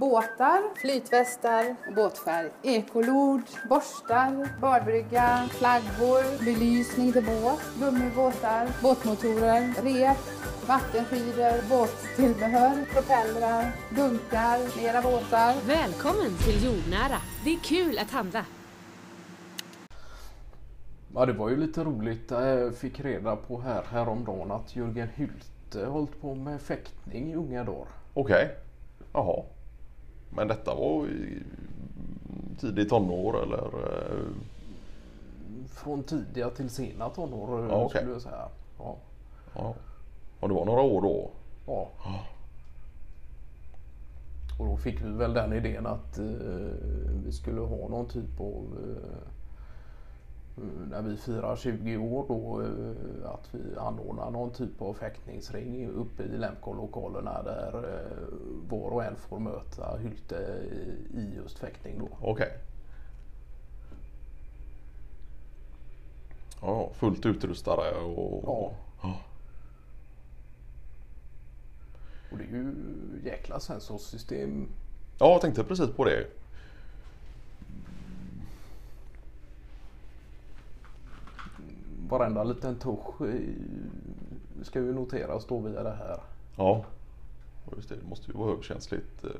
Båtar, flytvästar och båtfärg, ekolod, borstar, badbrygga, flaggor, belysning till båt, gummibåtar, båtmotorer, rep, vattenskidor, båttillbehör, propellrar, dunkar, mera båtar. Välkommen till Jordnära. Det är kul att handla. Ja, det var ju lite roligt. Jag fick reda på här häromdagen att Jörgen Hylte hållit på med fäktning i unga dagar. Okej. Jaha. Men detta var i tidigt tonår eller? eh, Från tidiga till sena tonår Ja, okej. skulle jag säga. Ja. Ja. Och det var några år då? ja. Och då fick vi väl den idén att eh, vi skulle ha någon typ av eh, när vi firar 20 år då eh, att vi anordnar någon typ av fäktningsring uppe i Lemko-lokalerna där eh, var och en får möta Hylte i- just fäktning då. Okej. Ja, fullt utrustade och... Ja. Ja. Och det är ju jäkla sensorsystem. Ja, jag tänkte precis på det. Varenda liten tusch ska ju noteras då via det här. Ja. Just det, det måste ju vara högkänsligt eh,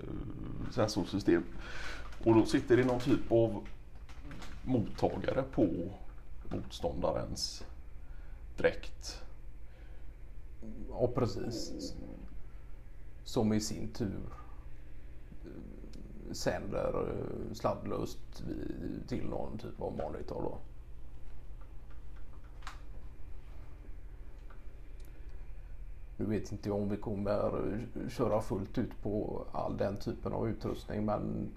sensorsystem. Och då sitter det någon typ av mottagare på motståndarens dräkt. Ja precis. Som i sin tur eh, sänder eh, sladdlöst till någon typ av monitor då. Nu vet inte jag om vi kommer eh, köra fullt ut på all den typen av utrustning men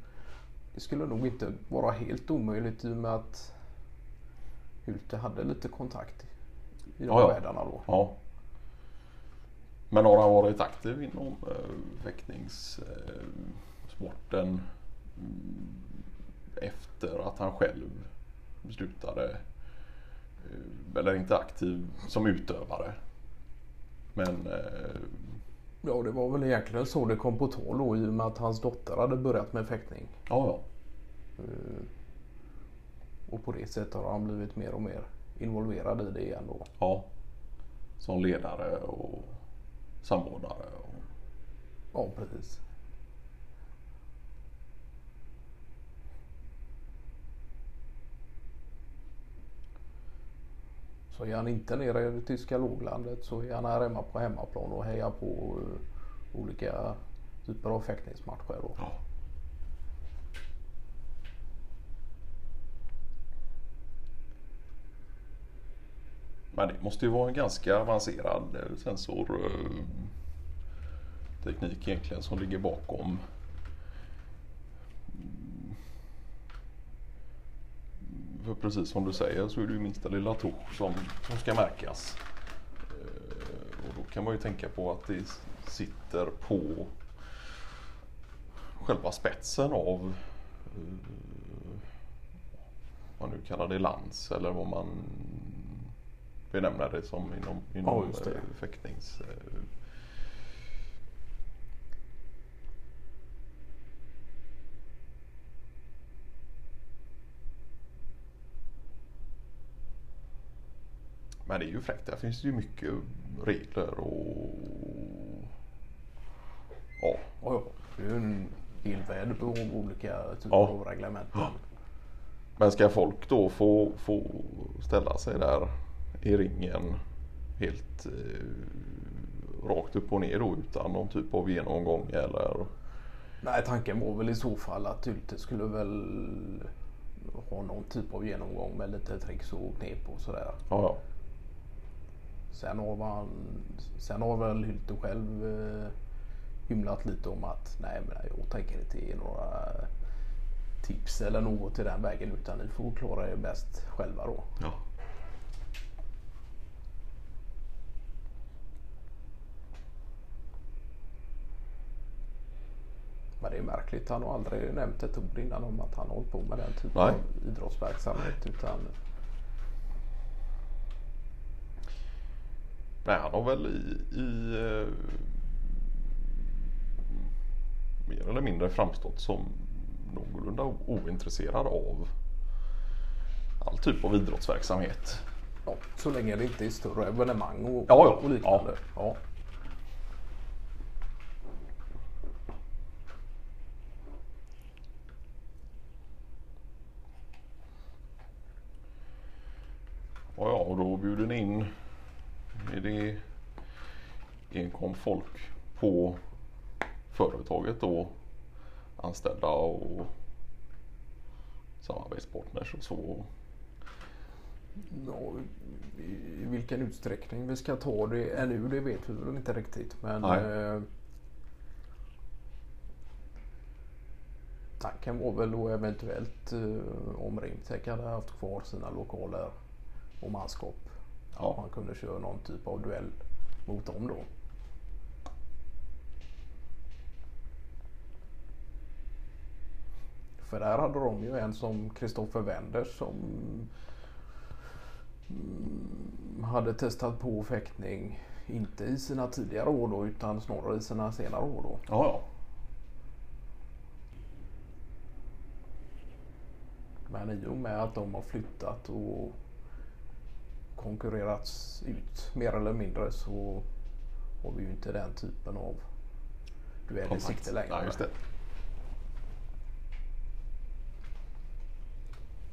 det skulle nog inte vara helt omöjligt i och med att Hylte hade lite kontakt i de Ja, världarna då. Ja. Men har han varit aktiv inom eh, fäktningssporten mm, efter att han själv beslutade, eh, eller inte aktiv som utövare. Men eh, Ja, det var väl egentligen så det kom på tal då i och med att hans dotter hade börjat med fäktning. ja, ja. Och på det sättet har han blivit mer och mer involverad i det igen då. ja. Som ledare och samordnare. Och, Ja, precis. Så är han inte nere i det tyska låglandet så är han här hemma på hemmaplan och hejar på eh, olika typer av fäktningsmatcher. Då. ja. Men det måste ju vara en ganska avancerad eh, sensorteknik eh, egentligen som ligger bakom. För precis som du säger så är det ju minsta lilla touch som, som ska märkas. Eh, Och då kan man ju tänka på att det sitter på själva spetsen av eh, vad man nu kallar det lans eller vad man benämner det som inom, inom Ja, det. eh, fäktnings... eh, Men det är ju fräckt. Där finns det ju mycket regler och... Ja, Ja, ja. Det är ju en helvärld på olika typer Ja. av reglementen. Men ska folk då få, få ställa sig där i ringen helt eh, rakt upp och ner då utan någon typ av genomgång eller? Nej, tanken var väl i så fall att Hylte skulle väl ha någon typ av genomgång med lite tricks och knep och sådär. Ja, ja. Sen har, man, sen har väl Hylte själv eh, hymlat lite om att nej men jag tänker inte ge några tips eller något till den vägen utan ni får klara er bäst själva då. ja. Men det är märkligt, han har aldrig nämnt ett ord innan om att han har hållit på med den typen Nej. av idrottsverksamhet utan Nej, han har väl i, i eh, mer eller mindre framstått som någorlunda ointresserad av all typ av idrottsverksamhet. Ja, så länge det inte är större evenemang och, Ja, ja. och liknande. Ja. Ja, ja, och då bjuder ni in är det enkom folk på företaget då anställda och samarbetspartners och så. Ja, I vilken utsträckning vi ska ta det ännu det vet vi väl inte riktigt. Men Nej. eh, tanken var väl då eventuellt eh, om Rimtech hade haft kvar sina lokaler och manskap. Ja. Man kunde köra någon typ av duell mot dem då. För där hade de ju en som Kristoffer Wenders som mm, hade testat på fäktning. Inte i sina tidigare år då utan snarare i sina senare år då. Ja, ja. Men i och med att de har flyttat och konkurrerats ut mer eller mindre så har vi ju inte den typen av duell i sikte längre. Det.